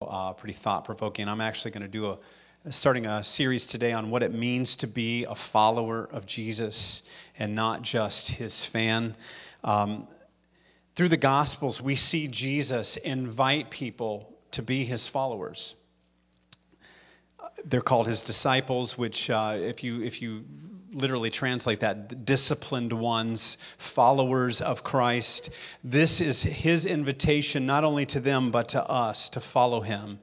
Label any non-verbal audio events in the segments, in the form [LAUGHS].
uh, pretty thought provoking. I'm actually going to do a starting a series today on what it means to be a follower of Jesus and not just his fan. Um, through the Gospels, we see Jesus invite people to be his followers. They're called his disciples, which, uh, if you if you literally translate that disciplined ones, followers of Christ. This is his invitation not only to them, but to us to follow him.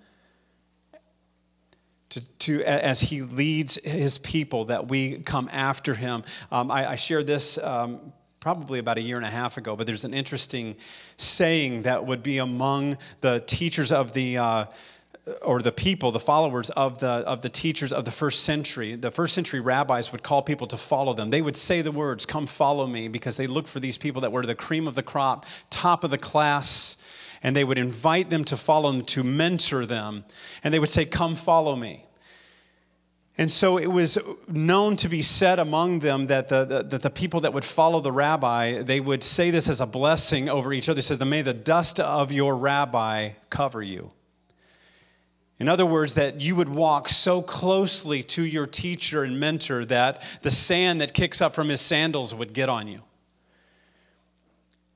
To, to, as he leads his people, that we come after him. Um, I, I, shared this um, probably about a year and a half ago, but there's an interesting saying that would be among the teachers of the. Uh, or the people, the followers of the, of the teachers of the first century, the first century rabbis would call people to follow them. They would say the words, Come follow me, because they looked for these people that were the cream of the crop, top of the class, and they would invite them to follow them, to mentor them. And they would say, Come follow me. And so it was known to be said among them that the, the, that the people that would follow the rabbi, they would say this as a blessing over each other. They said, May the dust of your rabbi cover you. In other words, that you would walk so closely to your teacher and mentor that the sand that kicks up from his sandals would get on you.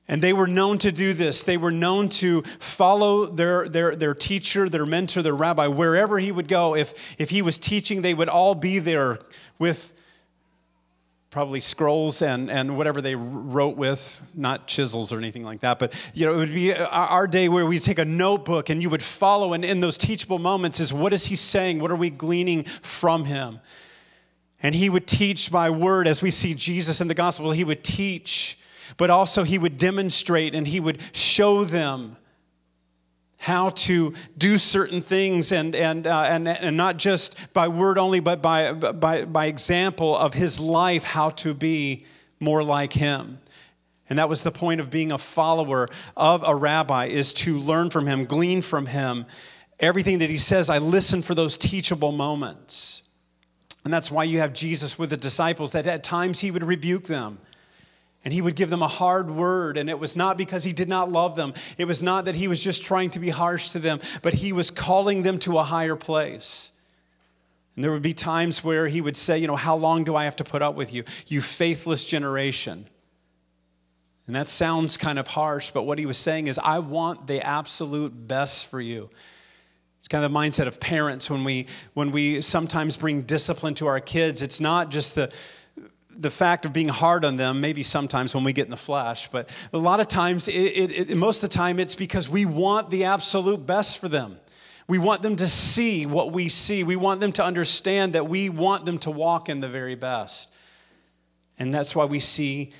And they were known to do this. They were known to follow their, their, their teacher, their mentor, their rabbi, wherever he would go. If, if he was teaching, they would all be there with probably scrolls and, and whatever they wrote with, not chisels or anything like that. But, you know, it would be uh, our day where we take a notebook and you would follow. And in those teachable moments is what is he saying? What are we gleaning from him? And he would teach by word as we see Jesus in the gospel. He would teach, but also he would demonstrate and he would show them how to do certain things and, and, uh, and, and not just by word only, but by, by, by example of his life, how to be more like him. And that was the point of being a follower of a rabbi is to learn from him, glean from him. Everything that he says, I listen for those teachable moments. And that's why you have Jesus with the disciples, that at times he would rebuke them. And he would give them a hard word. And it was not because he did not love them. It was not that he was just trying to be harsh to them, but he was calling them to a higher place. And there would be times where he would say, You know, how long do I have to put up with you? You faithless generation. And that sounds kind of harsh, but what he was saying is, I want the absolute best for you. It's kind of the mindset of parents when we when we sometimes bring discipline to our kids. It's not just the the fact of being hard on them, maybe sometimes when we get in the flesh, but a lot of times, it, it, it, most of the time, it's because we want the absolute best for them. We want them to see what we see. We want them to understand that we want them to walk in the very best. And that's why we see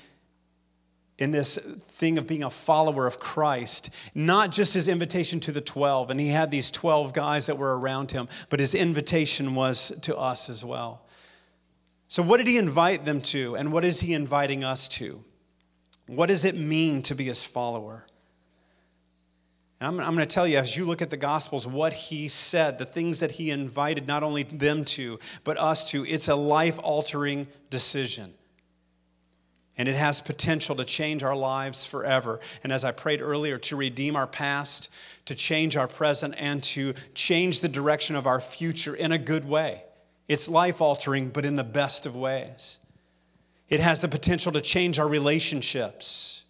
in this thing of being a follower of Christ, not just his invitation to the 12, and he had these 12 guys that were around him, but his invitation was to us as well. So, what did he invite them to, and what is he inviting us to? What does it mean to be his follower? And I'm, I'm going to tell you, as you look at the Gospels, what he said, the things that he invited not only them to, but us to, it's a life altering decision. And it has potential to change our lives forever. And as I prayed earlier, to redeem our past, to change our present, and to change the direction of our future in a good way. It's life altering, but in the best of ways. It has the potential to change our relationships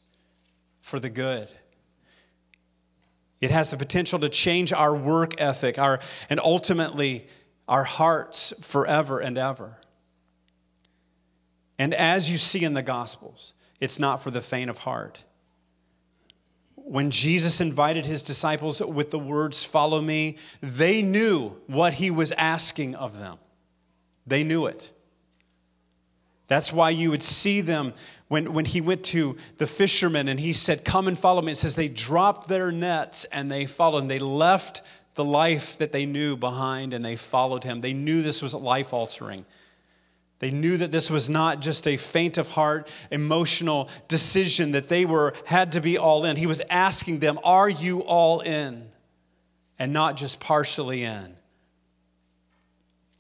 for the good. It has the potential to change our work ethic, our, and ultimately our hearts forever and ever. And as you see in the Gospels, it's not for the faint of heart. When Jesus invited his disciples with the words, Follow me, they knew what he was asking of them. They knew it. That's why you would see them when, when he went to the fishermen and he said, Come and follow me. It says they dropped their nets and they followed and they left the life that they knew behind and they followed him. They knew this was life altering. They knew that this was not just a faint of heart, emotional decision that they were had to be all in. He was asking them, "Are you all in?" and not just partially in.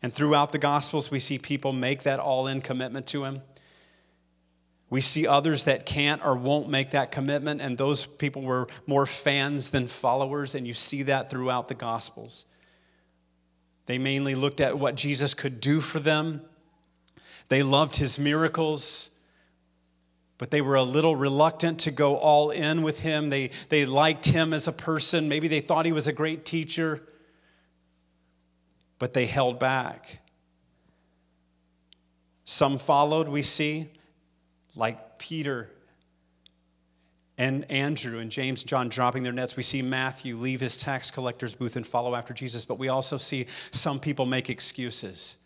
And throughout the Gospels, we see people make that all in commitment to Him. We see others that can't or won't make that commitment, and those people were more fans than followers, and you see that throughout the Gospels. They mainly looked at what Jesus could do for them, they loved his miracles, but they were a little reluctant to go all in with him. They, they liked him as a person, maybe they thought he was a great teacher, but they held back. Some followed, we see like Peter and Andrew and James and John dropping their nets. We see Matthew leave his tax collector's booth and follow after Jesus, but we also see some people make excuses.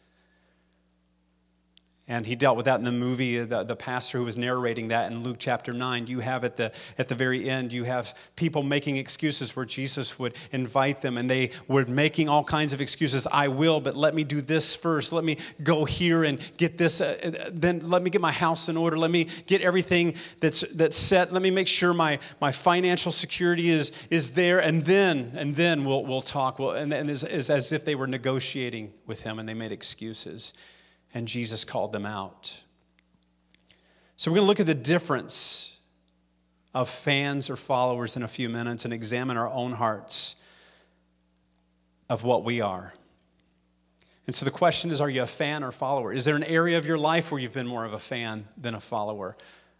And he dealt with that in the movie, the, the pastor who was narrating that in Luke chapter 9. You have at the, at the very end, you have people making excuses where Jesus would invite them and they were making all kinds of excuses. I will, but let me do this first. Let me go here and get this. Uh, then let me get my house in order. Let me get everything that's, that's set. Let me make sure my, my financial security is, is there. And then, and then we'll, we'll talk. Well, and, and it's, it's as if they were negotiating with him and they made excuses and Jesus called them out. So we're going to look at the difference of fans or followers in a few minutes and examine our own hearts of what we are. And so the question is are you a fan or follower? Is there an area of your life where you've been more of a fan than a follower?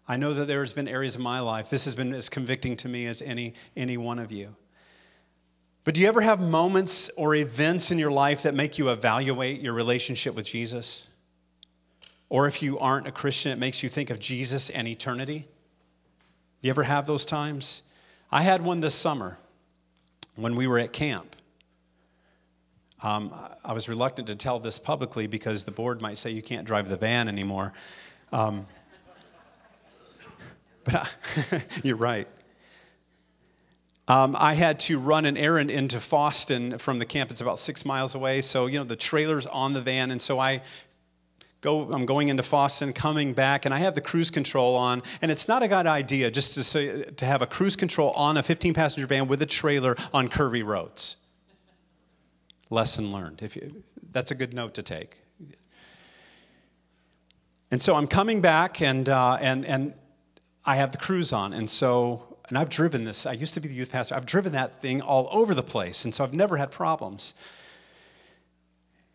I know that there's been areas of my life. This has been as convicting to me as any, any one of you. But do you ever have moments or events in your life that make you evaluate your relationship with Jesus? Or if you aren't a Christian, it makes you think of Jesus and eternity. You ever have those times? I had one this summer when we were at camp. Um, I was reluctant to tell this publicly because the board might say you can't drive the van anymore. Um, [LAUGHS] but I, [LAUGHS] you're right. Um, I had to run an errand into Fosston from the camp. It's about six miles away. So, you know, the trailer's on the van. And so I go, I'm going into Fosston, coming back, and I have the cruise control on. And it's not a good idea just to, say, to have a cruise control on a 15 passenger van with a trailer on curvy roads. Lesson learned. If you, that's a good note to take. And so I'm coming back, and, uh, and, and I have the cruise on. And so, and I've driven this, I used to be the youth pastor, I've driven that thing all over the place. And so I've never had problems.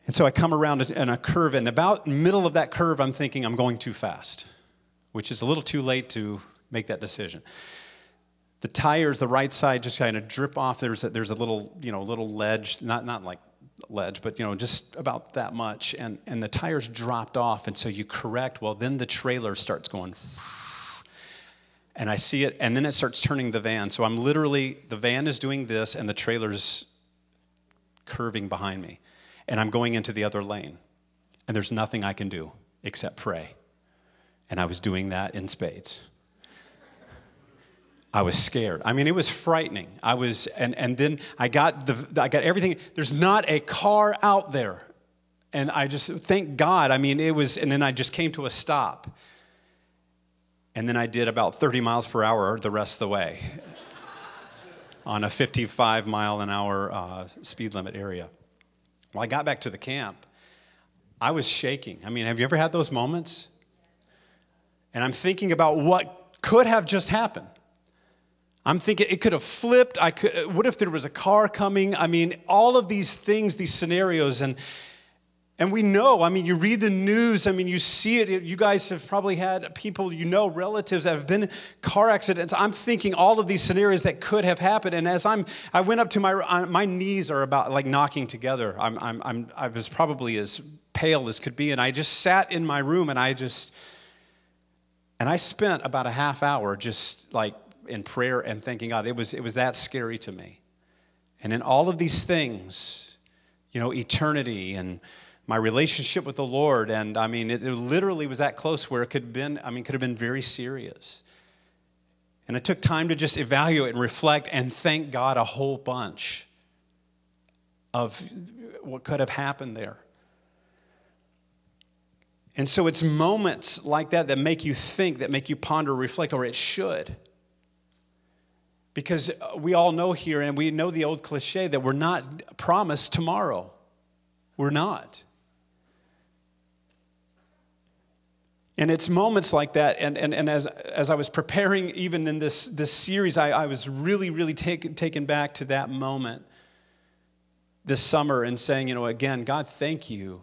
And so I come around in a curve, and about middle of that curve, I'm thinking I'm going too fast, which is a little too late to make that decision. The tires, the right side, just kind of drip off. There's a, there's a little, you know, little ledge, not not like ledge, but you know, just about that much, and and the tires dropped off, and so you correct. Well, then the trailer starts going. And I see it, and then it starts turning the van. So I'm literally, the van is doing this, and the trailer's curving behind me and I'm going into the other lane. And there's nothing I can do except pray. And I was doing that in spades. I was scared. I mean, it was frightening. I was, and, and then I got the, I got everything. There's not a car out there. And I just, thank God. I mean, it was, and then I just came to a stop. And then I did about 30 miles per hour the rest of the way [LAUGHS] on a 55 mile an hour uh, speed limit area. Well, I got back to the camp. I was shaking. I mean, have you ever had those moments? And I'm thinking about what could have just happened. I'm thinking it could have flipped. I could, what if there was a car coming? I mean, all of these things, these scenarios. And and we know, I mean, you read the news, I mean, you see it. You guys have probably had people you know, relatives that have been in car accidents. I'm thinking all of these scenarios that could have happened. And as I'm, I went up to my, uh, my knees are about like knocking together. I'm, I'm, I'm, I was probably as pale as could be. And I just sat in my room and I just, and I spent about a half hour just like in prayer and thanking God. It was, it was that scary to me. And in all of these things, you know, eternity and, my relationship with the Lord. And I mean, it, it literally was that close where it could have been, I mean, could have been very serious. And it took time to just evaluate and reflect and thank God a whole bunch of what could have happened there. And so it's moments like that that make you think, that make you ponder, reflect, or it should. Because we all know here, and we know the old cliche that we're not promised tomorrow. We're not. And it's moments like that. And, and, and as, as I was preparing, even in this, this series, I, I was really, really taken, taken back to that moment this summer and saying, you know, again, God, thank you.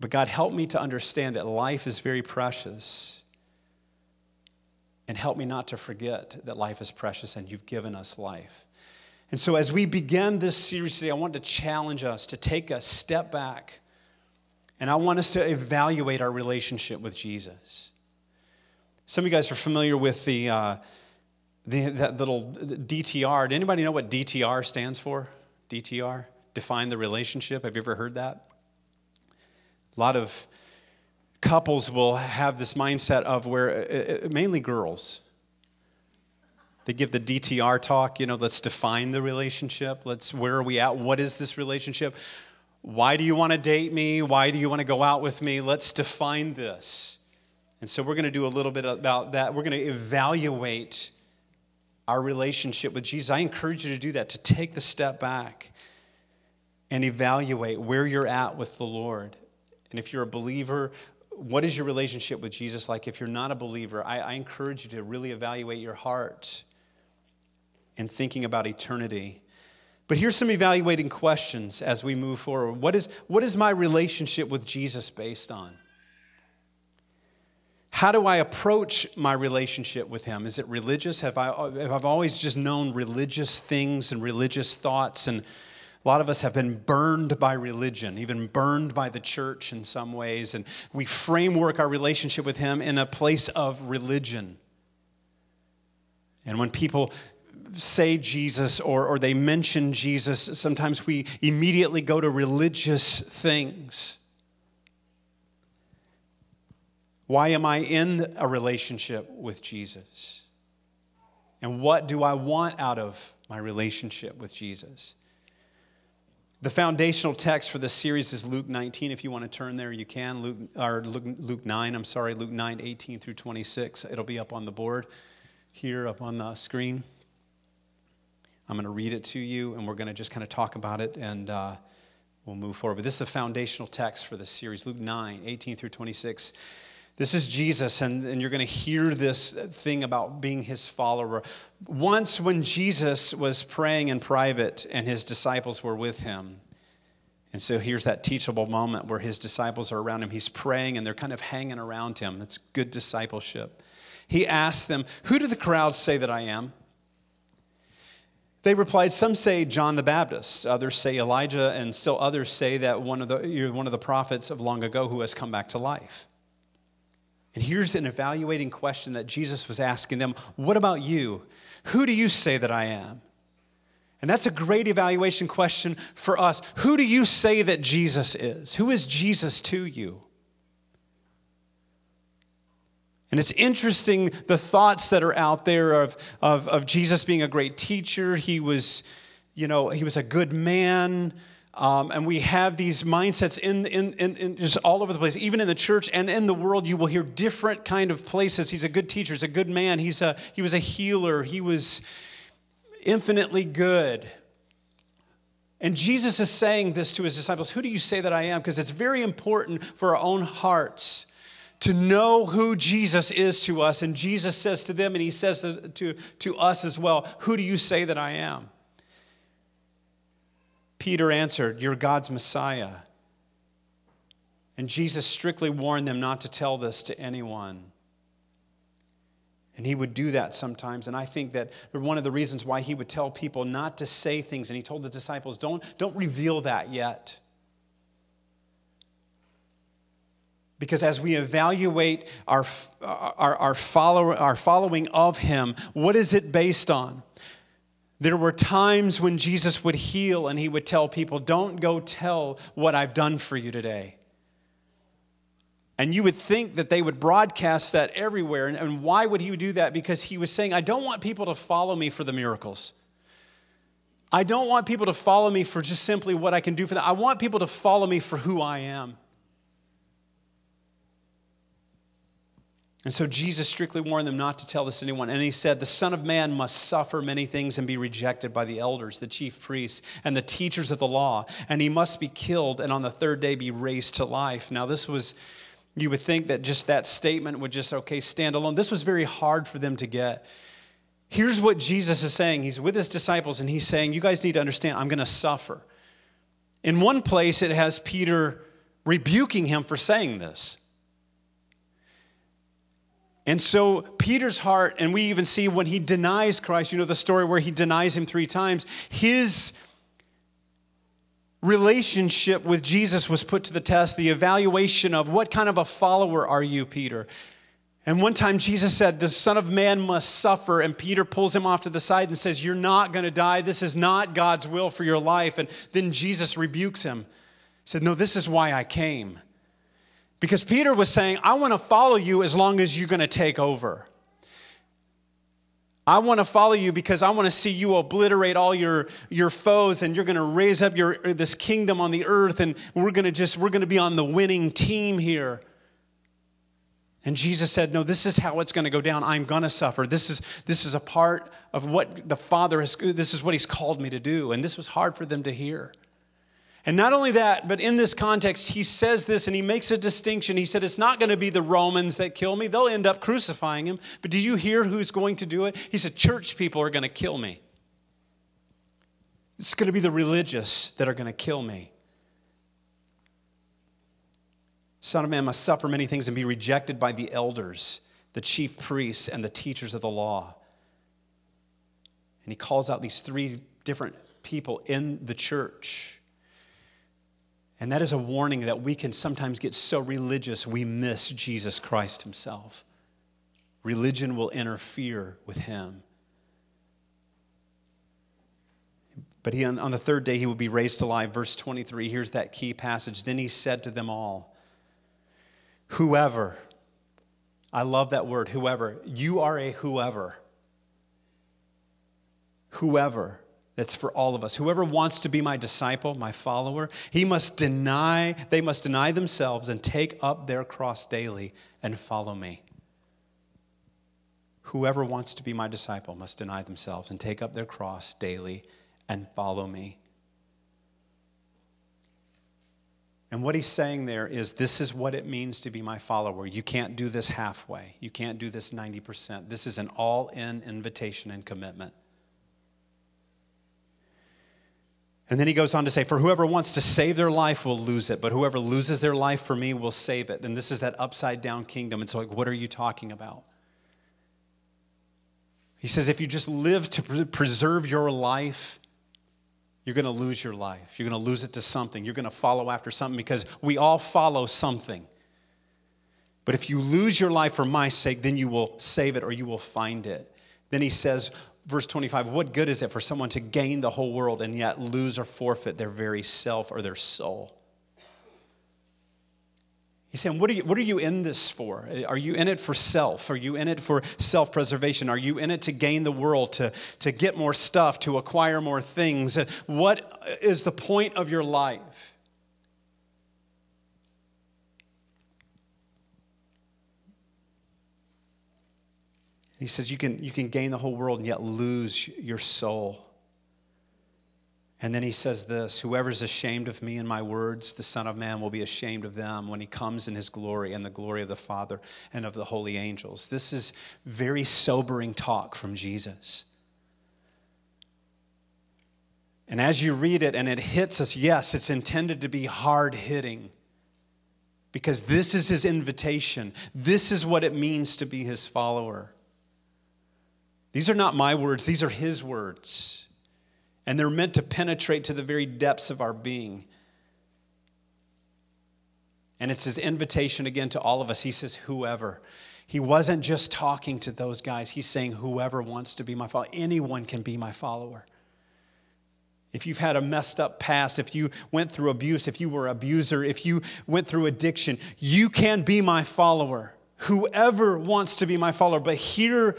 But God, help me to understand that life is very precious. And help me not to forget that life is precious and you've given us life. And so, as we begin this series today, I want to challenge us to take a step back and I want us to evaluate our relationship with Jesus. Some of you guys are familiar with the, uh, the that little DTR. Did anybody know what DTR stands for? DTR? Define the relationship. Have you ever heard that? A lot of couples will have this mindset of where, uh, uh, mainly girls, they give the DTR talk, you know, let's define the relationship. Let's, where are we at? What is this relationship? Why do you want to date me? Why do you want to go out with me? Let's define this. And so we're going to do a little bit about that. We're going to evaluate our relationship with Jesus. I encourage you to do that, to take the step back and evaluate where you're at with the Lord. And if you're a believer, what is your relationship with Jesus like? If you're not a believer, I, I encourage you to really evaluate your heart in thinking about eternity but here's some evaluating questions as we move forward. What is, what is my relationship with Jesus based on? How do I approach my relationship with Him? Is it religious? Have I, have I always just known religious things and religious thoughts? And a lot of us have been burned by religion, even burned by the church in some ways. And we framework our relationship with Him in a place of religion. And when people say Jesus or, or they mention Jesus, sometimes we immediately go to religious things. Why am I in a relationship with Jesus? And what do I want out of my relationship with Jesus? The foundational text for this series is Luke 19. If you want to turn there, you can. Luke, or Luke, Luke 9, I'm sorry, Luke 9, 18 through 26. It'll be up on the board here, up on the screen. I'm going to read it to you, and we're going to just kind of talk about it, and uh, we'll move forward. But this is a foundational text for this series Luke 9, 18 through 26. This is Jesus, and, and you're going to hear this thing about being his follower. Once, when Jesus was praying in private and his disciples were with him, and so here's that teachable moment where his disciples are around him. He's praying and they're kind of hanging around him. That's good discipleship. He asked them, Who do the crowds say that I am? They replied, Some say John the Baptist, others say Elijah, and still others say that one of the, you're one of the prophets of long ago who has come back to life. And here's an evaluating question that Jesus was asking them What about you? Who do you say that I am? And that's a great evaluation question for us. Who do you say that Jesus is? Who is Jesus to you? And it's interesting the thoughts that are out there of, of, of Jesus being a great teacher. He was, you know, he was a good man. Um, and we have these mindsets in, in, in, in, just all over the place. Even in the church and in the world you will hear different kind of places. He's a good teacher. He's a good man. He's a, he was a healer. He was infinitely good. And jesus is saying this to his disciples who do you say that i am? Because it's very important for our own hearts to know who Jesus is to us. And Jesus says to them, and he says to, to, to, us as well, Who do you say that I am? Peter answered, You're God's Messiah. And Jesus strictly warned them not to tell this to anyone. And he would do that sometimes. And I think that one of the reasons why he would tell people not to say things, and he told the disciples, don't, don't reveal that yet. Because as we evaluate our, our, our, follow, our following of him, what is it based on? There were times when Jesus would heal and he would tell people, Don't go tell what I've done for you today. And you would think that they would broadcast that everywhere. And, why would he do that? Because he was saying, I don't want people to follow me for the miracles. I don't want people to follow me for just simply what I can do for them. I want people to follow me for who I am. And so Jesus strictly warned them not to tell this to anyone. And he said, The Son of Man must suffer many things and be rejected by the elders, the chief priests, and the teachers of the law. And he must be killed and on the third day be raised to life. Now, this was You would think that just that statement would just, okay, stand alone. This was very hard for them to get. Here's what Jesus is saying He's with his disciples, and he's saying, You guys need to understand, I'm going to suffer. In one place, it has Peter rebuking him for saying this. And so Peter's heart, and we even see when he denies Christ, you know the story where he denies him three times, his relationship with Jesus was put to the test, the evaluation of what kind of a follower are you, Peter? And one time Jesus said, The Son of Man must suffer. And Peter pulls him off to the side and says, You're not going to die. This is not God's will for your life. And then Jesus rebukes him. He said, No, this is why I came. Because Peter was saying, I want to follow you as long as you're going to take over. I want to follow you because I want to see you obliterate all your, your foes and you're going to raise up your, this kingdom on the earth and we're going to just, we're going to be on the winning team here. And Jesus said, No, this is how it's going to go down. I'm going to suffer. This is, this is a part of what the Father has, this is what He's called me to do. And this was hard for them to hear. And not only that, but in this context, he says this and he makes a distinction. He said, It's not going to be the Romans that kill me. They'll end up crucifying him. But did you hear who's going to do it? He said, Church people are going to kill me. It's going to be the religious that are going to kill me. Son of Man must suffer many things and be rejected by the elders, the chief priests, and the teachers of the law. And he calls out these three different people in the church and that is a warning that we can sometimes get so religious we miss Jesus Christ himself. Religion will interfere with him. But he, on the third day, he will be raised alive. Verse 23, here's that key passage. Then he said to them all, Whoever, I love that word, whoever, you are a whoever. Whoever that's for all of us. Whoever wants to be my disciple, my follower, he must deny, they must deny themselves and take up their cross daily and follow me. Whoever wants to be my disciple must deny themselves and take up their cross daily and follow me. And what he's saying there is this is what it means to be my follower. You can't do this halfway. You can't do this 90%. This is an all in invitation and commitment. And then he goes on to say, For whoever wants to save their life will lose it, but whoever loses their life for me will save it. And this is that upside down kingdom. It's like, what are you talking about? He says, if you just live to preserve your life, you're going to lose your life. You're going to lose it to something. You're going to follow after something because we all follow something. But if you lose your life for my sake, then you will save it or you will find it. Then he says, verse 25 what good is it for someone to gain the whole world and yet lose or forfeit their very self or their soul? He's saying what are you, what are you in this for? Are you in it for self? Are you in it for self-preservation? Are you in it to gain the world to, to get more stuff to acquire more things? What is the point of your life He says you can, you can gain the whole world and yet lose your soul. And then he says this Whoever's ashamed of me and my words, the Son of Man will be ashamed of them when he comes in his glory and the glory of the Father and of the holy angels. This is very sobering talk from Jesus. And as you read it and it hits us, yes, it's intended to be hard hitting because this is his invitation. This is what it means to be his follower. These are not my words, these are his words. And they're meant to penetrate to the very depths of our being. And it's his invitation again to all of us. He says, Whoever. He wasn't just talking to those guys, he's saying, Whoever wants to be my follower, anyone can be my follower. If you've had a messed up past, if you went through abuse, if you were an abuser, if you went through addiction, you can be my follower. Whoever wants to be my follower. But here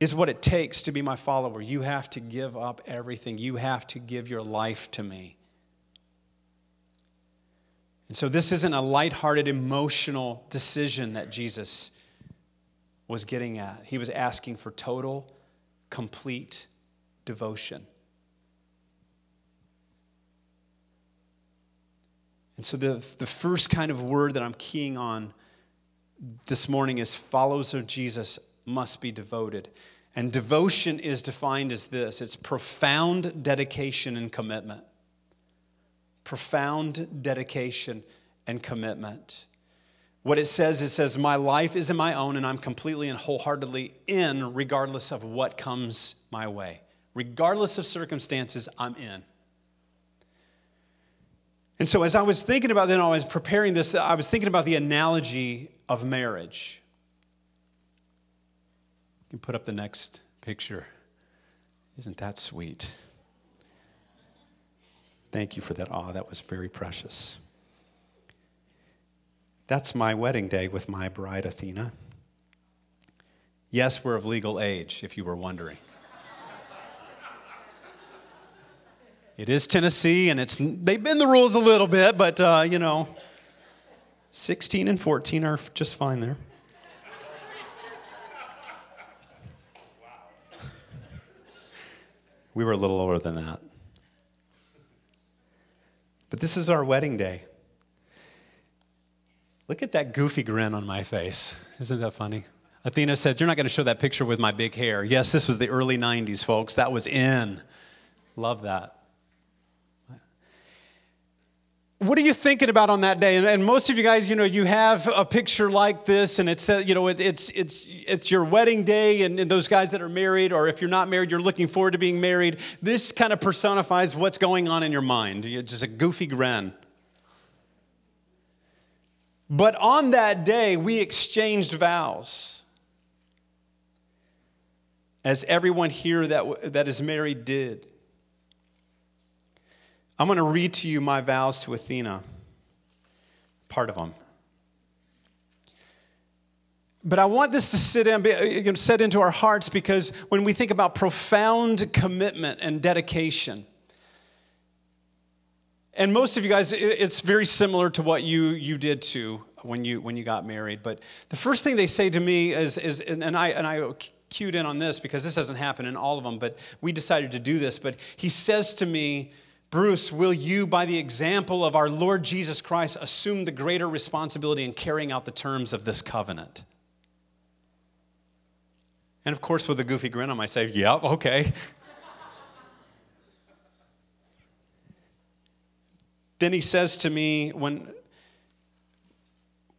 is what it takes to be my follower. You have to give up everything, you have to give your life to me. And so, this isn't a lighthearted, emotional decision that Jesus was getting at. He was asking for total, complete devotion. And so the, the first kind of word that I'm keying on this morning is followers of Jesus must be devoted. And devotion is defined as this it's profound dedication and commitment. Profound dedication and commitment. What it says, it says, My life isn't my own, and I'm completely and wholeheartedly in, regardless of what comes my way. Regardless of circumstances, I'm in. And so, as I was thinking about then, I was preparing this, I was thinking about the analogy of marriage. You can put up the next picture. Isn't that sweet? Thank you for that. Oh, that was very precious. That's my wedding day with my bride, Athena. Yes, we're of legal age, if you were wondering. it is Tennessee, and it's they bend the rules a little bit, but uh, you know, 16 and 14 are just fine there. We were a little older than that. But this is our wedding day. Look at that goofy grin on my face. Isn't that funny? Athena said, You're not going to show that picture with my big hair. Yes, this was the early 90s, folks. That was in. Love that what are you thinking about on that day? And, and, most of you guys, you know, you have a picture like this, and it's, you know, it, it's, it's, it's your wedding day, and, and, those guys that are married, or if you're not married, you're looking forward to being married. This kind of personifies what's going on in your mind. It's just a goofy grin. But on that day, we exchanged vows. As everyone here that, that is married did. I'm going to read to you my vows to Athena, part of them. But I want this to sit in, uh, set into our hearts because when we think about profound commitment and dedication, and most of you guys, it's very similar to what you, you did too when you, when you got married. But the first thing they say to me is, is and, I, and I cued in on this because this doesn't happen in all of them, but we decided to do this. But he says to me, Bruce, will you, by the example of our Lord Jesus Christ, assume the greater responsibility in carrying out the terms of this covenant? And of course, with a goofy grin on my face, yep, okay. [LAUGHS] then he says to me, when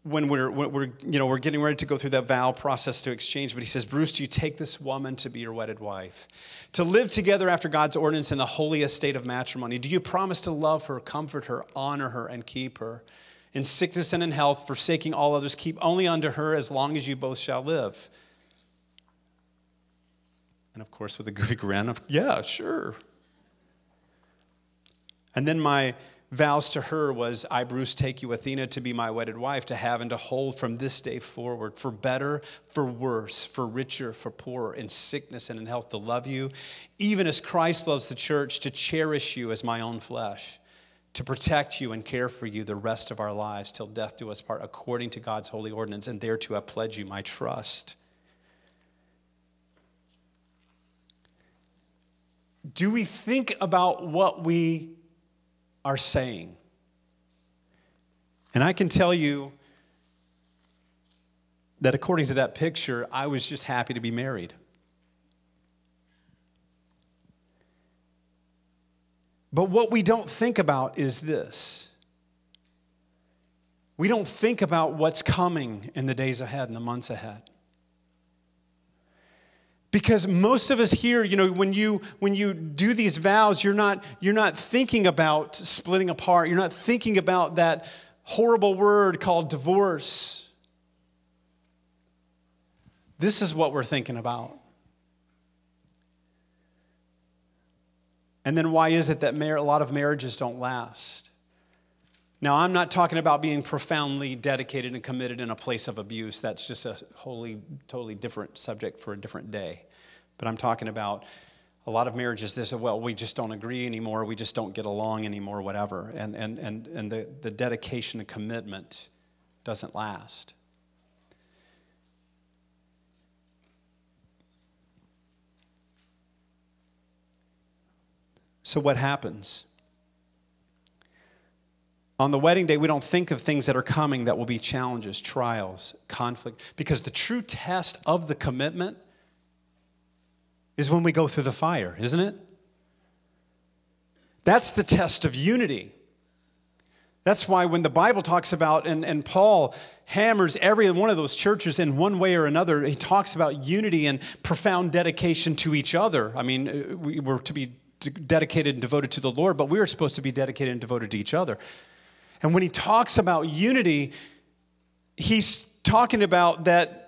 when we're, when we're, you know, we're getting ready to go through that vow process to exchange, but he says, Bruce, do you take this woman to be your wedded wife? To live together after God's ordinance in the holiest state of matrimony? Do you promise to love her, comfort her, honor her, and keep her? In sickness and in health, forsaking all others, keep only unto her as long as you both shall live. And of course, with a goofy grin of, yeah, sure. And then my vows to her was, I, Bruce, take you, Athena, to be my wedded wife, to have and to hold from this day forward, for better, for worse, for richer, for poorer, in sickness and in health, to love you, even as Christ loves the church, to cherish you as my own flesh, to protect you and care for you the rest of our lives till death do us part, according to God's holy ordinance, and thereto I pledge you my trust. Do we think about what we are saying. And I can tell you that according to that picture, I was just happy to be married. But what we don't think about is this. We don't think about what's coming in the days ahead and the months ahead because most of us here you know when you when you do these vows you're not you're not thinking about splitting apart. You're not thinking about that horrible word called divorce. This is what we're thinking about. And then why is it that a lot of marriages don't last now, I'm not talking about being profoundly dedicated and committed in a place of abuse. That's just a wholly, totally different subject for a different day. But I'm talking about a lot of marriages this well we just don't agree anymore we just don't get along anymore whatever and and and, and the, the dedication and commitment doesn't last so what happens On the wedding day, we don't think of things that are coming that will be challenges, trials, conflict, because the true test of the commitment is when we go through the fire, isn't it? That's the test of unity. That's why when the Bible talks about, and, and Paul hammers every one of those churches in one way or another, he talks about unity and profound dedication to each other. I mean, uh, we were to be dedicated and devoted to the Lord, but we are supposed to be dedicated and devoted to each other. And when he talks about unity, he's talking about that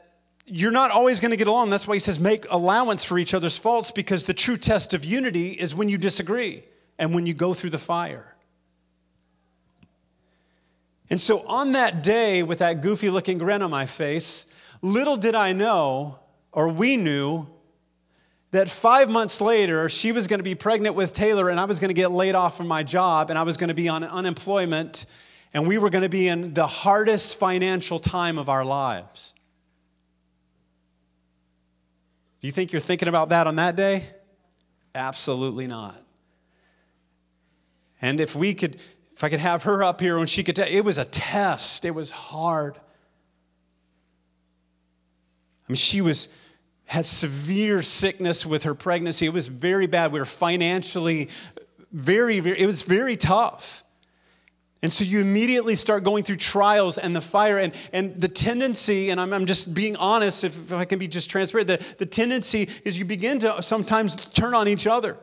you're not always going to get along. That's why he says make allowance for each other's faults because the true test of unity is when you disagree and when you go through the fire. And so on that day, with that goofy looking grin on my face, little did I know, or we knew, that five months later, she was going to be pregnant with Taylor, and I was going to get laid off from my job, and I was going to be on unemployment, and we were going to be in the hardest financial time of our lives. Do you think you're thinking about that on that day? Absolutely not. And if we could if I could have her up here and she could tell, it was a test. It was hard. I mean, she was had severe sickness with her pregnancy. It was very bad. We were financially very, very, it was very tough. And so you immediately start going through trials and the fire and, and the tendency, and I'm, I'm just being honest, if, if I can be just transparent, the, the tendency is you begin to sometimes turn on each other.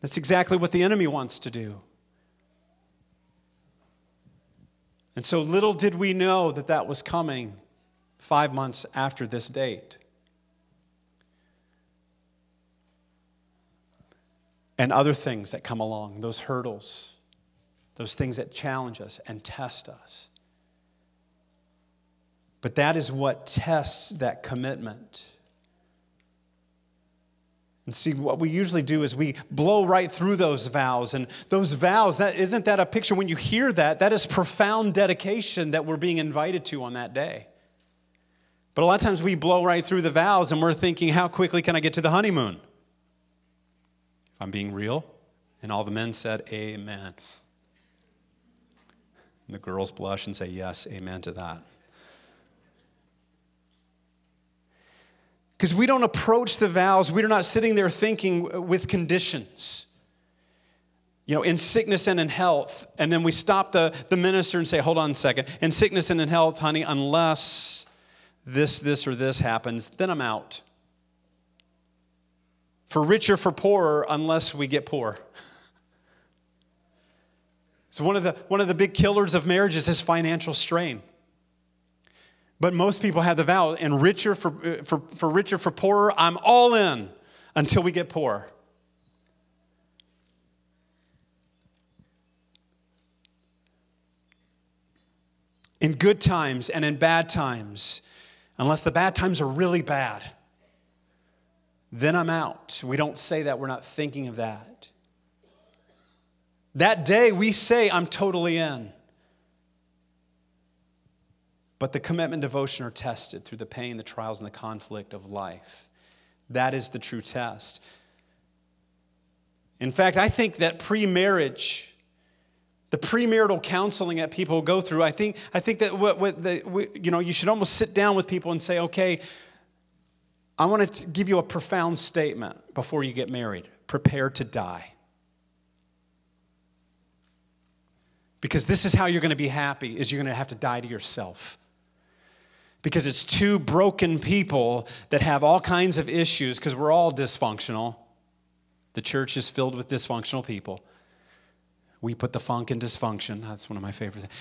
That's exactly what the enemy wants to do. And so little did we know that that was coming five months after this date. And other things that come along, those hurdles, those things that challenge us and test us. But that is what tests that commitment. And see, what we usually do is we blow right through those vows. And those vows, that isn't that a picture when you hear that, that is profound dedication that we're being invited to on that day. But a lot of times we blow right through the vows and we're thinking, how quickly can I get to the honeymoon? If I'm being real. And all the men said, Amen. And the girls blush and say, Yes, amen to that. Because we don't approach the vows, we're not sitting there thinking with conditions. You know, in sickness and in health. And then we stop the, the minister and say, hold on a second. In sickness and in health, honey, unless this, this, or this happens, then I'm out. For richer, for poorer, unless we get poor. So one of the one of the big killers of marriage is financial strain. But most people have the vow, and richer for, uh, for, for richer for poorer, I'm all in until we get poor. In good times and in bad times, unless the bad times are really bad, then I'm out. We don't say that, we're not thinking of that. That day we say, I'm totally in. But the commitment and devotion are tested through the pain, the trials, and the conflict of life. That is the true test. In fact, I think that pre marriage, the premarital counseling that people go through, I think, I think that what, what the, you know, you should almost sit down with people and say, okay, I want to give you a profound statement before you get married. Prepare to die. Because this is how you're going to be happy is you're going to have to die to yourself because it's two broken people that have all kinds of issues because we're all dysfunctional. The church is filled with dysfunctional people. We put the funk in dysfunction. That's one of my favorite things.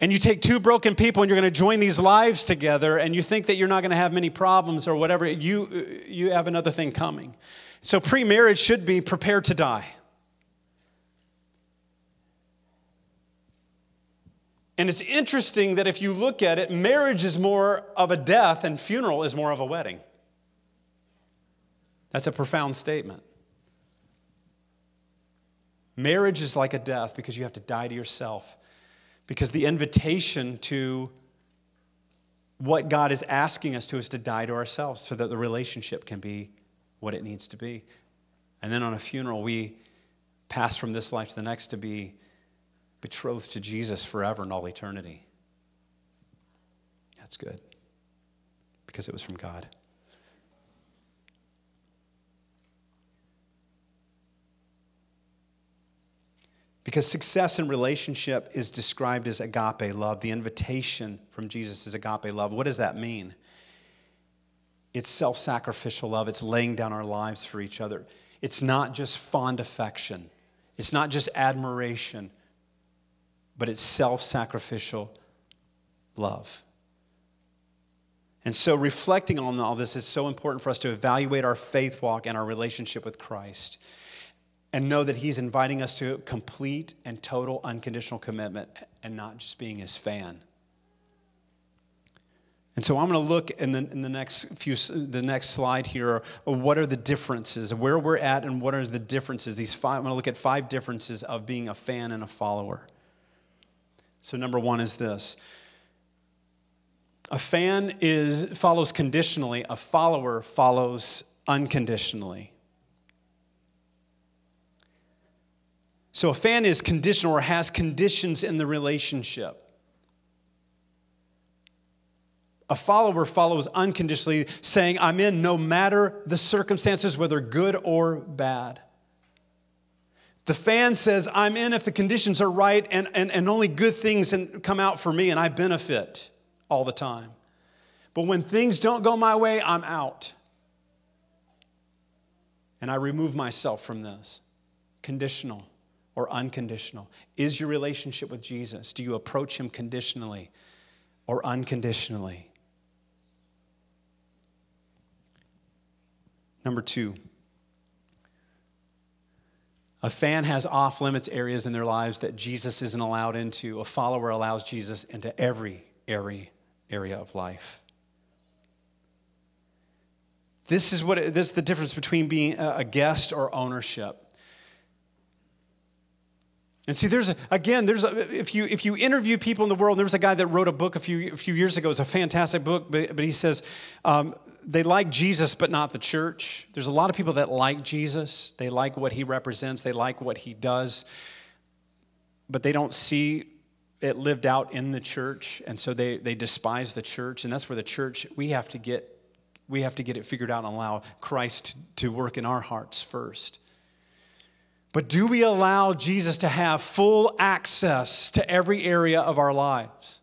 And you take two broken people and you're going to join these lives together and you think that you're not going to have many problems or whatever, you, you have another thing coming. So pre marriage should be prepared to die. And it's interesting that if you look at it, marriage is more of a death and funeral is more of a wedding. That's a profound statement. Marriage is like a death because you have to die to yourself. Because the invitation to what God is asking us to is to die to ourselves so that the relationship can be what it needs to be. And then on a funeral, we pass from this life to the next to be betrothed to Jesus forever and all eternity. That's good because it was from God. Because success in relationship is described as agape love. The invitation from Jesus is agape love. What does that mean? It's self sacrificial love, it's laying down our lives for each other. It's not just fond affection, it's not just admiration, but it's self sacrificial love. And so, reflecting on all this is so important for us to evaluate our faith walk and our relationship with Christ and know that He's inviting us to complete and total unconditional commitment and not just being His fan. And so I'm going to look in the, in the next few the next slide here. What are the differences? Where we're at, and what are the differences? These five. I'm going to look at five differences of being a fan and a follower. So number one is this: a fan is follows conditionally. A follower follows unconditionally. So a fan is conditional or has conditions in the relationship. A follower follows unconditionally, saying, I'm in no matter the circumstances, whether good or bad. The fan says, I'm in if the conditions are right and, and, and only good things come out for me and I benefit all the time. But when things don't go my way, I'm out. And I remove myself from this. Conditional or unconditional? Is your relationship with Jesus, do you approach him conditionally or unconditionally? Number two, a fan has off limits areas in their lives that Jesus isn't allowed into. A follower allows Jesus into every area, area of life. This is what this is the difference between being a guest or ownership. And see, there's a, again, there's a, if you if you interview people in the world, there was a guy that wrote a book a few a few years ago. It's a fantastic book, but, but he says um, they like Jesus, but not the church. There's a lot of people that like Jesus. They like what he represents. They like what he does, but they don't see it lived out in the church, and so they they despise the church. And that's where the church we have to get we have to get it figured out and allow Christ to work in our hearts first. But do we allow Jesus to have full access to every area of our lives?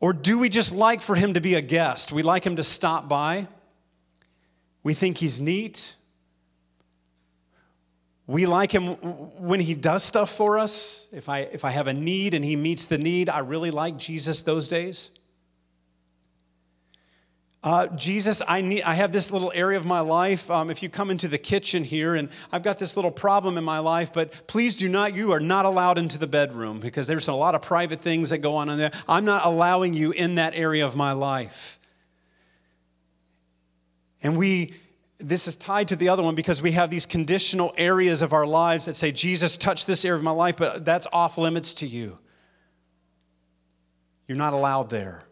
Or do we just like for him to be a guest? We like him to stop by. We think he's neat. We like him when he does stuff for us. If I, if I have a need and he meets the need, I really like Jesus those days. Uh, Jesus, I need. I have this little area of my life. Um, if you come into the kitchen here, and I've got this little problem in my life, but please do not. You are not allowed into the bedroom because there's a lot of private things that go on in there. I'm not allowing you in that area of my life. And we, this is tied to the other one because we have these conditional areas of our lives that say, Jesus, touch this area of my life, but that's off limits to you. You're not allowed there.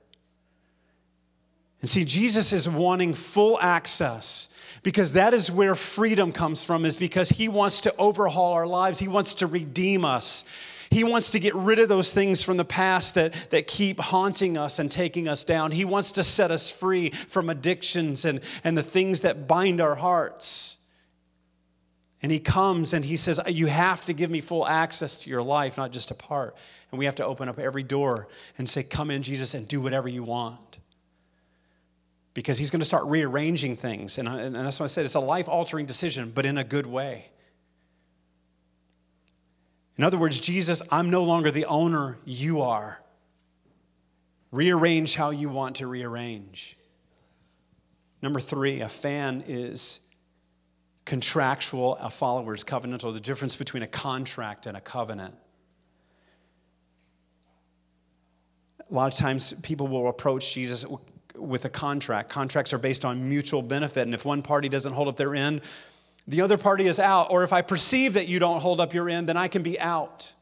And see, Jesus is wanting full access because that is where freedom comes from, is because he wants to overhaul our lives. He wants to redeem us. He wants to get rid of those things from the past that, that keep haunting us and taking us down. He wants to set us free from addictions and, and the things that bind our hearts. And he comes and he says, You have to give me full access to your life, not just a part. And we have to open up every door and say, Come in, Jesus, and do whatever you want because he's going to start rearranging things. And, and that's why I said it's a life altering decision, but in a good way. In other words, Jesus, I'm no longer the owner, you are. Rearrange how you want to rearrange. Number three, a fan is contractual, a follower is covenantal. The difference between a contract and a covenant. A lot of times people will approach Jesus with a contract. Contracts are based on mutual benefit, and if one party doesn't hold up their end, the other party is out. Or if I perceive that you don't hold up your end, then I can be out.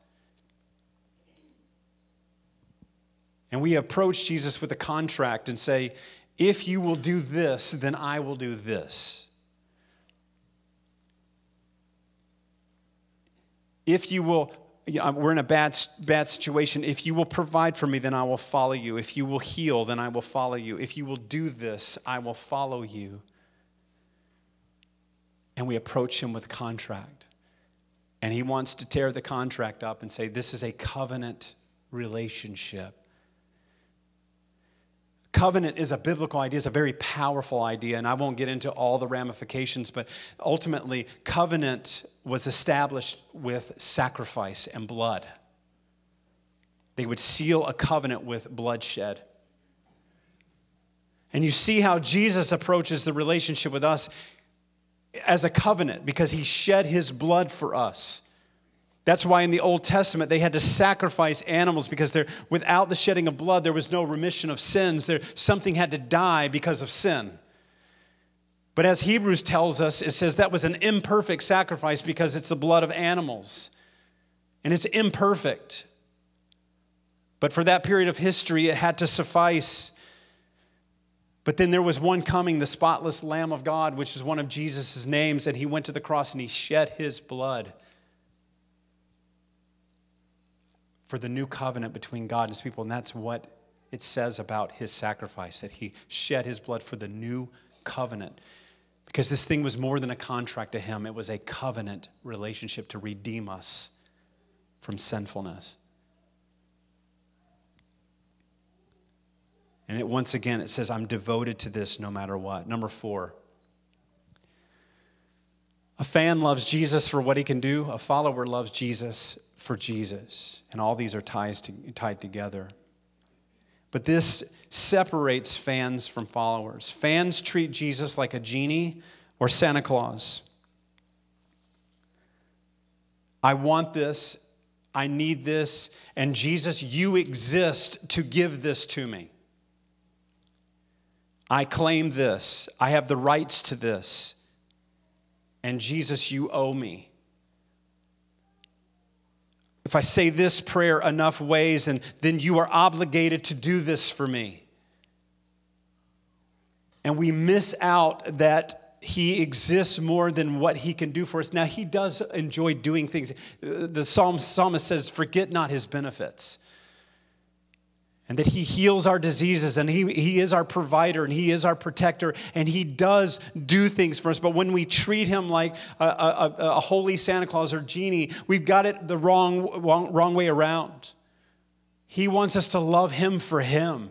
And we approach Jesus with a contract and say, if you will do this, then I will do this. if you will, we're in a bad, bad situation. If you will provide for me, then I will follow you. If you will heal, then I will follow you. If you will do this, I will follow you. And we approach him with contract. And he wants to tear the contract up and say, This is a covenant relationship. Covenant is a biblical idea, it's a very powerful idea, and I won't get into all the ramifications, but ultimately, covenant was established with sacrifice and blood. They would seal a covenant with bloodshed. And you see how Jesus approaches the relationship with us as a covenant because he shed his blood for us. That's why in the Old Testament they had to sacrifice animals because without the shedding of blood, there was no remission of sins. There, something had to die because of sin. But as Hebrews tells us, it says that was an imperfect sacrifice because it's the blood of animals. And it's imperfect. But for that period of history, it had to suffice. But then there was one coming, the spotless Lamb of God, which is one of Jesus' names, and he went to the cross and he shed his blood. For the new covenant between God and his people. And that's what it says about his sacrifice, that he shed his blood for the new covenant. Because this thing was more than a contract to him, it was a covenant relationship to redeem us from sinfulness. And it once again it says, I'm devoted to this no matter what. Number four. A fan loves Jesus for what he can do. A follower loves Jesus for Jesus. And all these are ties to, tied together. But this separates fans from followers. Fans treat Jesus like a genie or Santa Claus. I want this, I need this, and Jesus, you exist to give this to me. I claim this, I have the rights to this, and Jesus, you owe me if I say this prayer enough ways, and then you are obligated to do this for me. And we miss out that he exists more than what he can do for us. Now, he does enjoy doing things. The psalm, psalmist says, Forget not his benefits and that He heals our diseases and he, he is our provider and He is our protector and He does do things for us. But when we treat Him like a, a, a holy Santa Claus or genie, we've got it the wrong, wrong, wrong way around. He wants us to love Him for Him.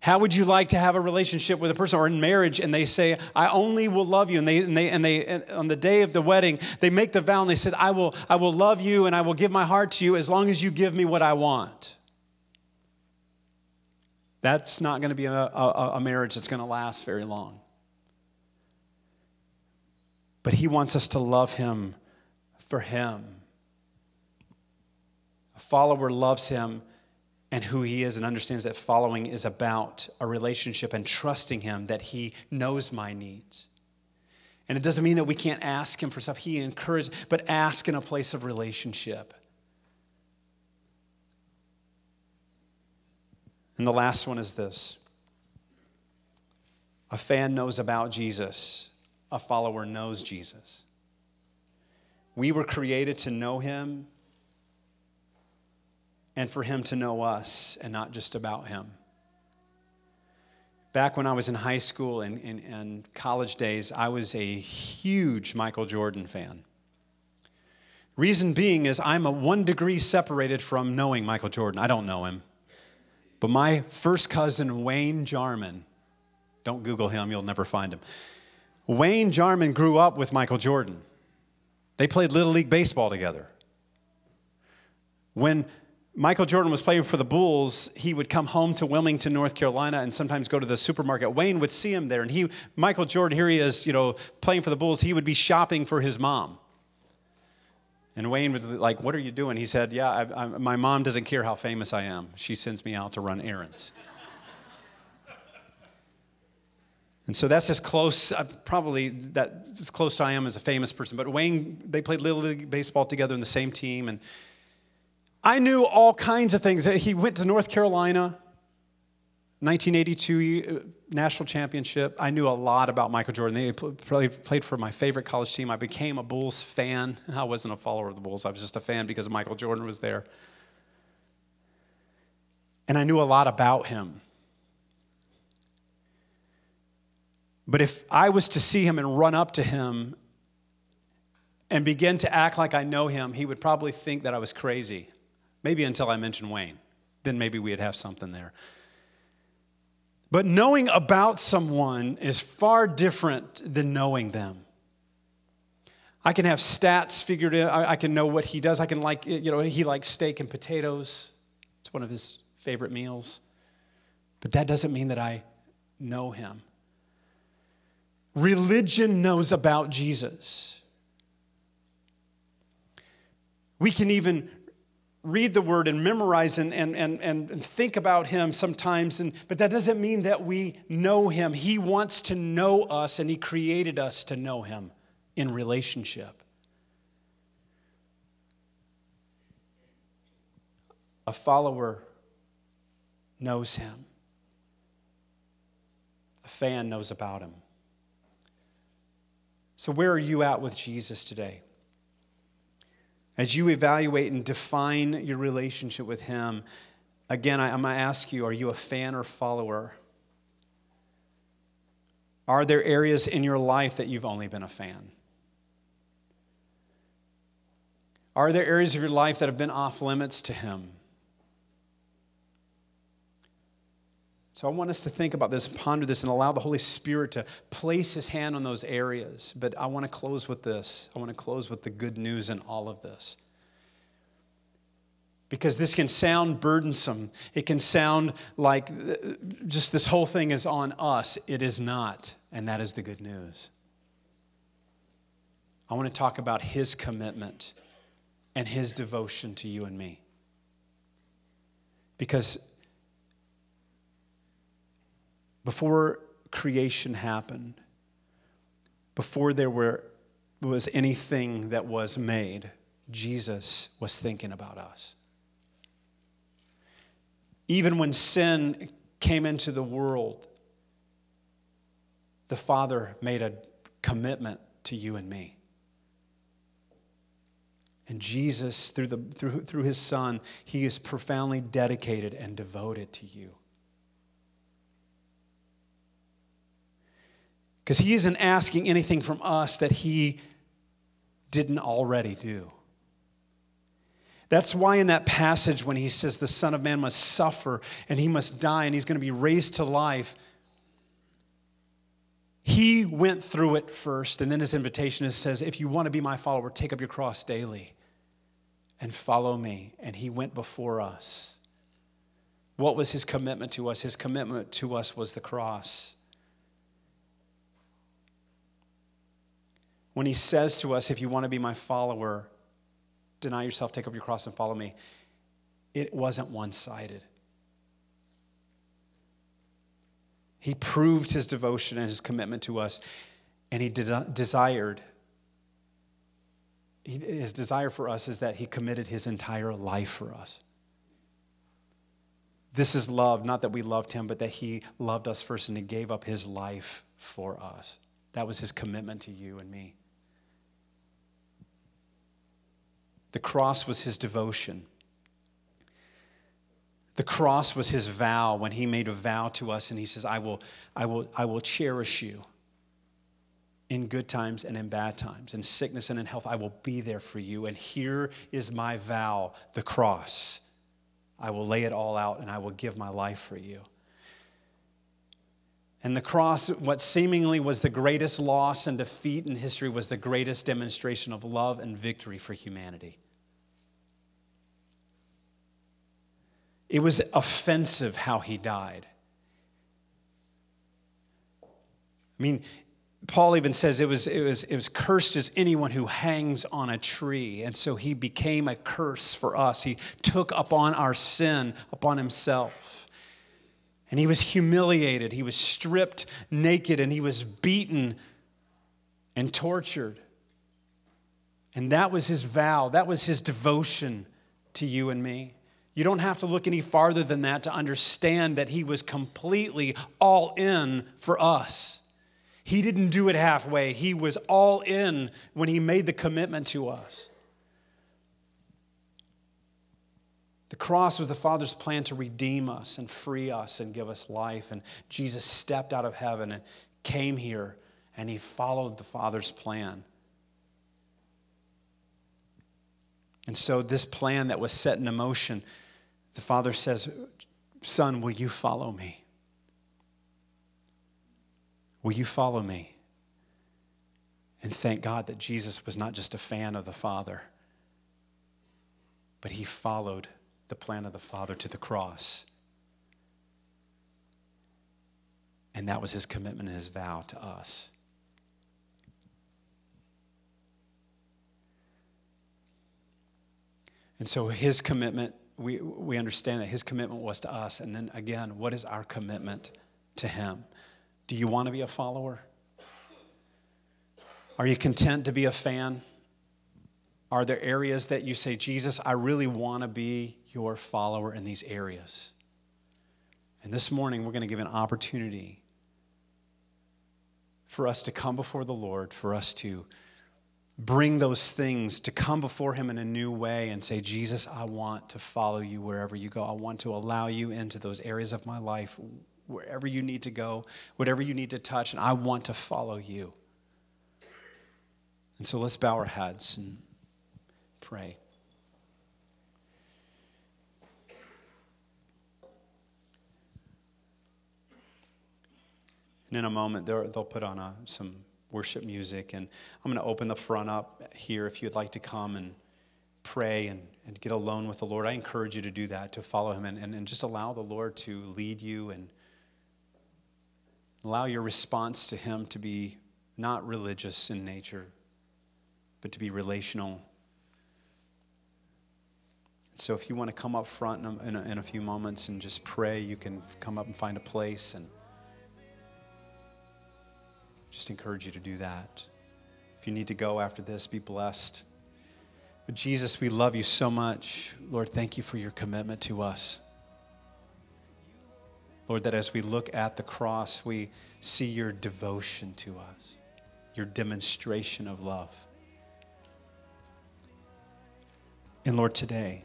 How would you like to have a relationship with a person or in marriage and they say, I only will love you? And they, and they, and they and on the day of the wedding, they make the vow and they said, I will, I will love you and I will give my heart to you as long as you give me what I want. That's not going to be a, a, a marriage that's going to last very long. But He wants us to love Him for Him. A follower loves Him and who He is and understands that following is about a relationship and trusting Him that He knows my needs. And it doesn't mean that we can't ask Him for stuff. He encourages, but ask in a place of relationship. And the last one is this a fan knows about Jesus, a follower knows Jesus. We were created to know him and for him to know us and not just about him. Back when I was in high school and, and, and college days, I was a huge Michael Jordan fan. Reason being is I'm a one degree separated from knowing Michael Jordan. I don't know him. But my first cousin, Wayne Jarman, don't Google him, you'll never find him. Wayne Jarman grew up with Michael Jordan. They played Little League Baseball together. When Michael Jordan was playing for the Bulls, he would come home to Wilmington, North Carolina, and sometimes go to the supermarket. Wayne would see him there, and he, Michael Jordan, here he is, you know, playing for the Bulls. He would be shopping for his mom. And Wayne was like, What are you doing? He said, Yeah, I, I, my mom doesn't care how famous I am. She sends me out to run errands. and so that's as close, uh, probably that as close I am as a famous person. But Wayne, they played Little League Baseball together in the same team. And I knew all kinds of things. He went to North Carolina 1982 uh, national championship. I knew a lot about Michael Jordan. They played for my favorite college team. I became a Bulls fan. [LAUGHS] I wasn't a follower of the Bulls, I was just a fan because Michael Jordan was there. And I knew a lot about him. But if I was to see him and run up to him and begin to act like I know him, he would probably think that I was crazy. Maybe until I mentioned Wayne. Then maybe we'd have something there. But knowing about someone is far different than knowing them. I can have stats figured in. I can know what he does. I can like, you know, he likes steak and potatoes. It's one of his favorite meals. But that doesn't mean that I know him. Religion knows about Jesus. We can even read the word and memorize and, and, and, and think about him sometimes, and, but that doesn't mean that we know him. He wants to know us, and he created us to know him in relationship. A follower knows him, a fan knows about him. So, where are you at with Jesus today? As you evaluate and define your relationship with Him, again, I'm going to ask you are you a fan or follower? Are there areas in your life that you've only been a fan? Are there areas of your life that have been off limits to Him? So I want us to think about this, ponder this, and allow the Holy Spirit to place His hand on those areas. But I want to close with this. I want to close with the good news in all of this. Because this can sound burdensome. It can sound like just this whole thing is on us. It is not. And that is the good news. I want to talk about His commitment and His devotion to you and me. Because before creation happened, before there were, was anything that was made, Jesus was thinking about us. Even when sin came into the world, the Father made a commitment to you and me. And Jesus, through, the, through, through his Son, he is profoundly dedicated and devoted to you. Because he isn't asking anything from us that he didn't already do. That's why in that passage, when he says the Son of Man must suffer and he must die and he's going to be raised to life, he went through it first. And then his invitation is, says, If you want to be my follower, take up your cross daily and follow me. And he went before us. What was his commitment to us? His commitment to us was the cross. When he says to us, If you want to be my follower, deny yourself, take up your cross, and follow me, it wasn't one sided. He proved his devotion and his commitment to us, and he de- desired. He, his desire for us is that he committed his entire life for us. This is love, not that we loved him, but that he loved us first and he gave up his life for us. That was his commitment to you and me. The cross was his devotion. The cross was his vow when he made a vow to us and he says, I will, I will, I will cherish you in good times and in bad times, in sickness and in health. I will be there for you. And here is my vow, the cross. I will lay it all out and I will give my life for you. And the cross, what seemingly was the greatest loss and defeat in history, was the greatest demonstration of love and victory for humanity. It was offensive how he died. I mean, Paul even says it was, it, was, it was cursed as anyone who hangs on a tree. And so he became a curse for us. He took upon our sin upon himself. And he was humiliated. He was stripped naked and he was beaten and tortured. And that was his vow, that was his devotion to you and me You don't have to look any farther than that to understand that he was completely all in for us. He didn't do it halfway, he was all in when he made the commitment to us. The cross was the Father's plan to redeem us and free us and give us life. And Jesus stepped out of heaven and came here and he followed the Father's plan. And so, this plan that was set in motion the father says, Son, will you follow me? Will you follow me? And thank God that Jesus was not just a fan of the Father, but he followed the plan of the Father to the cross. And that was his commitment and his vow to us. And so his commitment we, we understand that his commitment was to us. And then again, what is our commitment to him? Do you want to be a follower? Are you content to be a fan? Are there areas that you say, Jesus, I really want to be your follower in these areas? And this morning, we're going to give an opportunity for us to come before the Lord, for us to bring those things to come before Him in a new way and say, Jesus, I want to follow you wherever you go. I want to allow you into those areas of my life, wherever you need to go, whatever you need to touch, and I want to follow you. And so let's bow our heads and pray. And in a moment, they'll put on a, some worship music. And I'm going to open the front up here if you'd like to come and pray and, and get alone with the Lord. I encourage you to do that, to follow Him, and, and, and just allow the Lord to lead you and allow your response to Him to be not religious in nature, but to be relational. So if you want to come up front in a, in a, in a few moments and just pray, you can come up and find a place and just encourage you to do that. If you need to go after this, be blessed. But Jesus, we love you so much. Lord, thank you for your commitment to us. Lord, that as we look at the cross, we see your devotion to us, your demonstration of love. And Lord, today,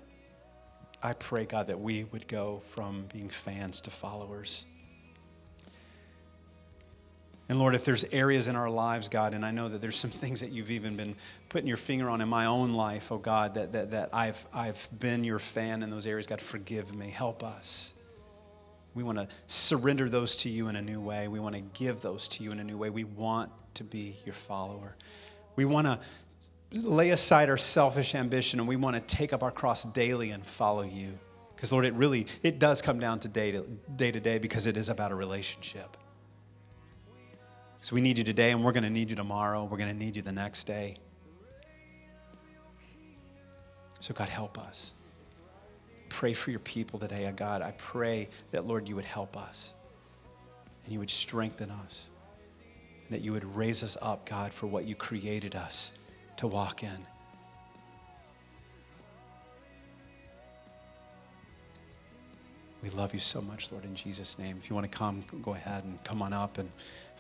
I pray, God, that we would go from being fans to followers. And Lord, if there's areas in our lives, God, and I know that there's some things that you've even been putting your finger on in my own life, oh God, that, that, that I've, I've been your fan in those areas, God, forgive me. Help us. We want to surrender those to you in a new way. We want to give those to you in a new way. We want to be your follower. We want to lay aside our selfish ambition and we want to take up our cross daily and follow you. Because Lord, it really, it does come down to day to day, to day because it is about a relationship. So we need you today, and we're going to need you tomorrow. We're going to need you the next day. So, God, help us. Pray for your people today, oh God. I pray that, Lord, you would help us and you would strengthen us and that you would raise us up, God, for what you created us to walk in. We love you so much, Lord, in Jesus' name. If you want to come, go ahead and come on up and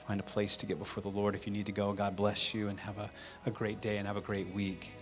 find a place to get before the Lord. If you need to go, God bless you and have a, a great day and have a great week.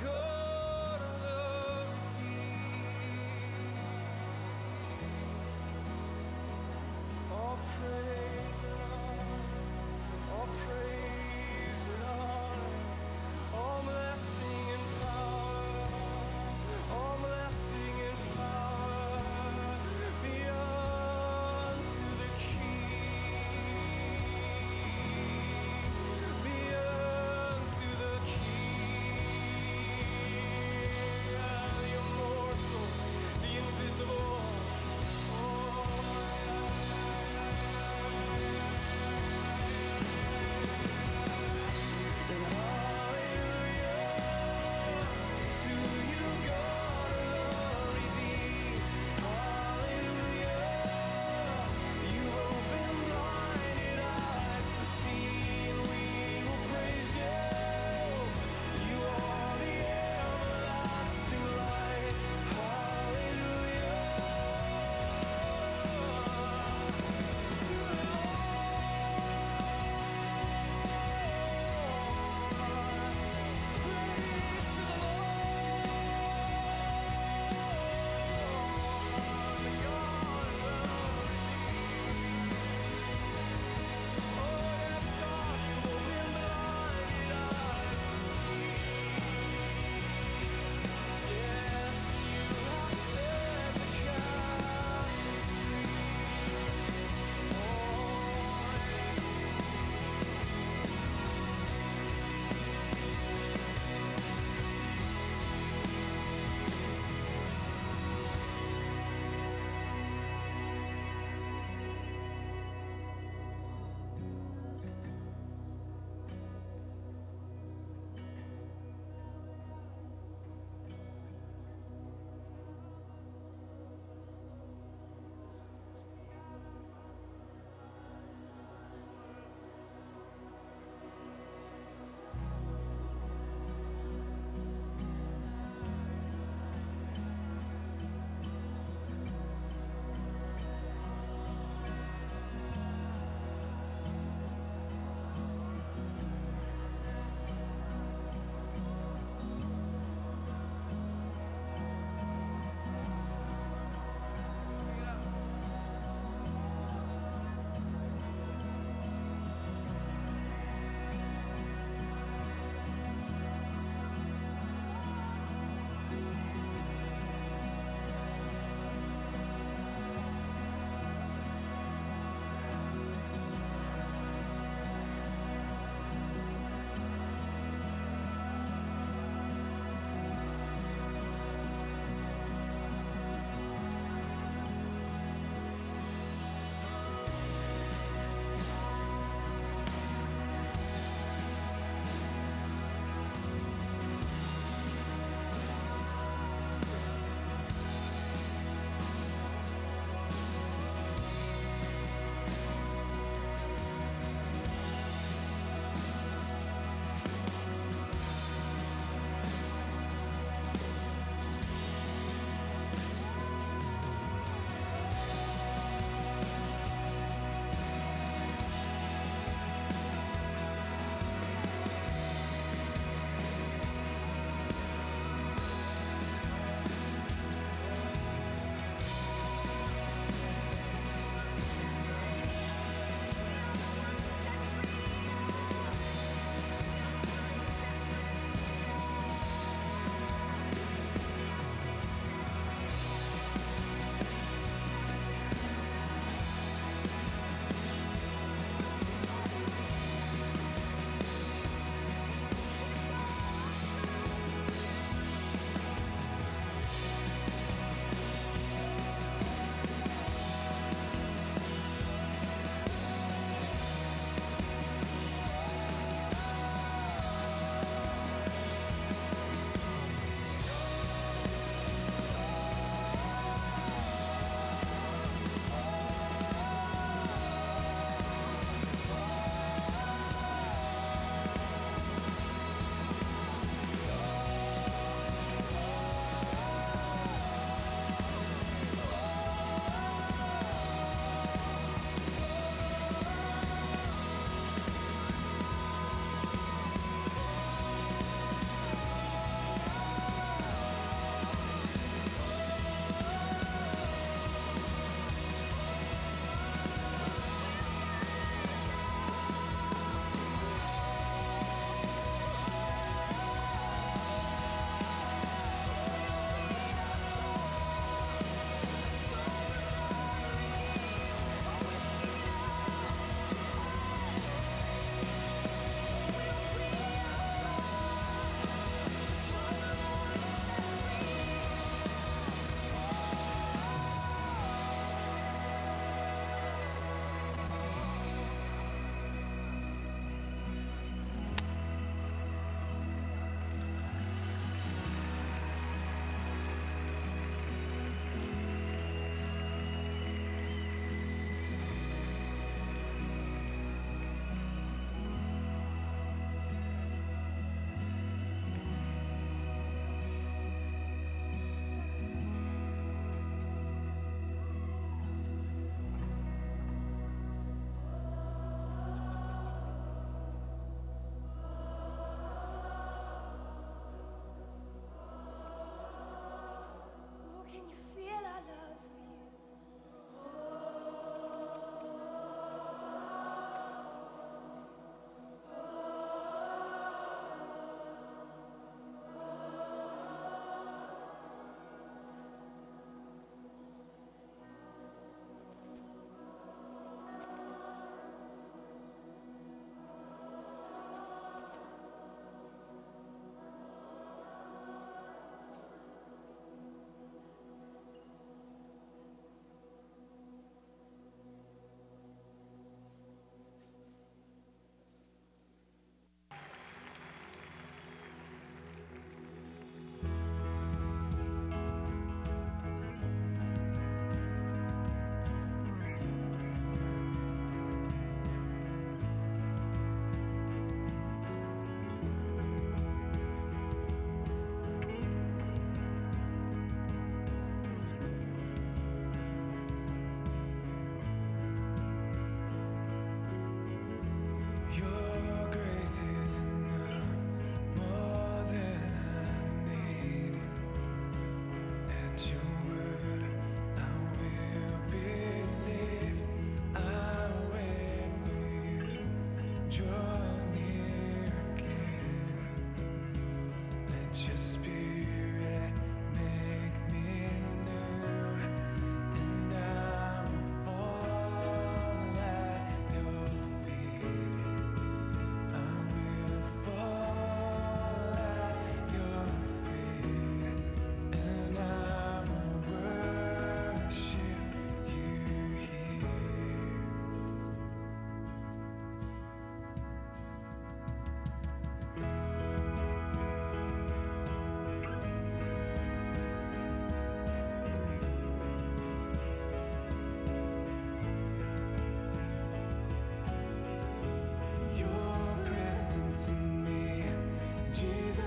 God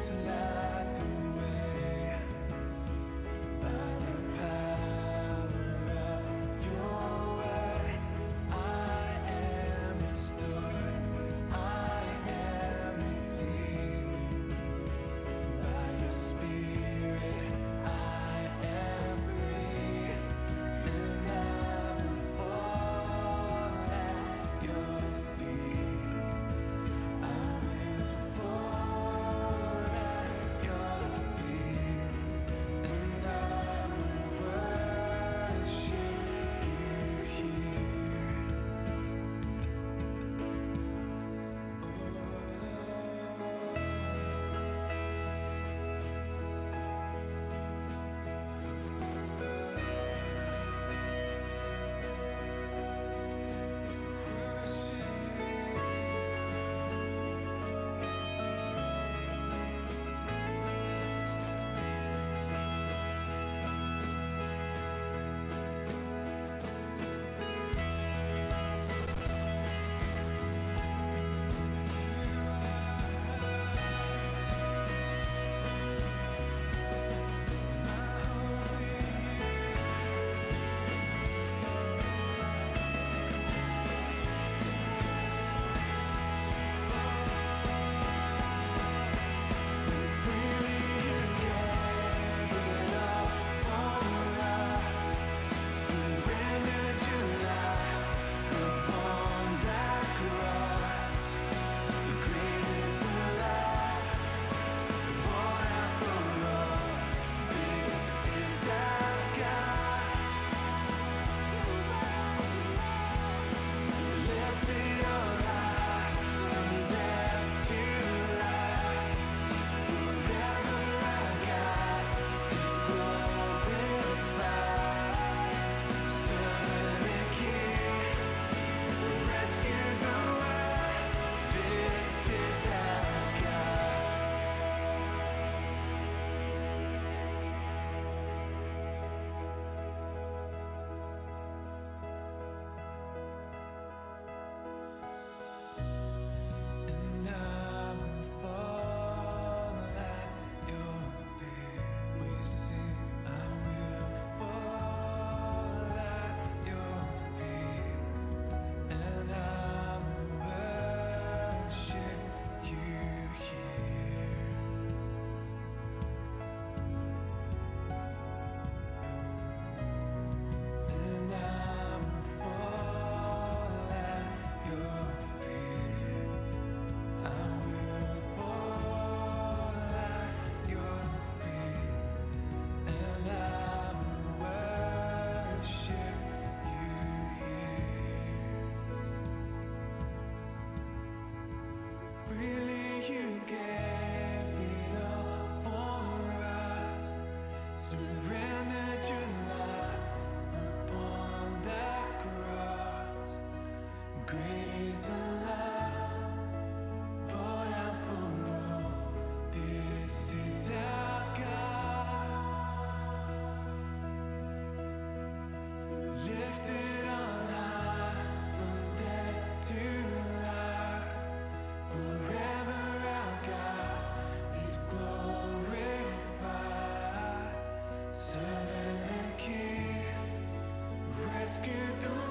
Jesus, light Great is the love scared the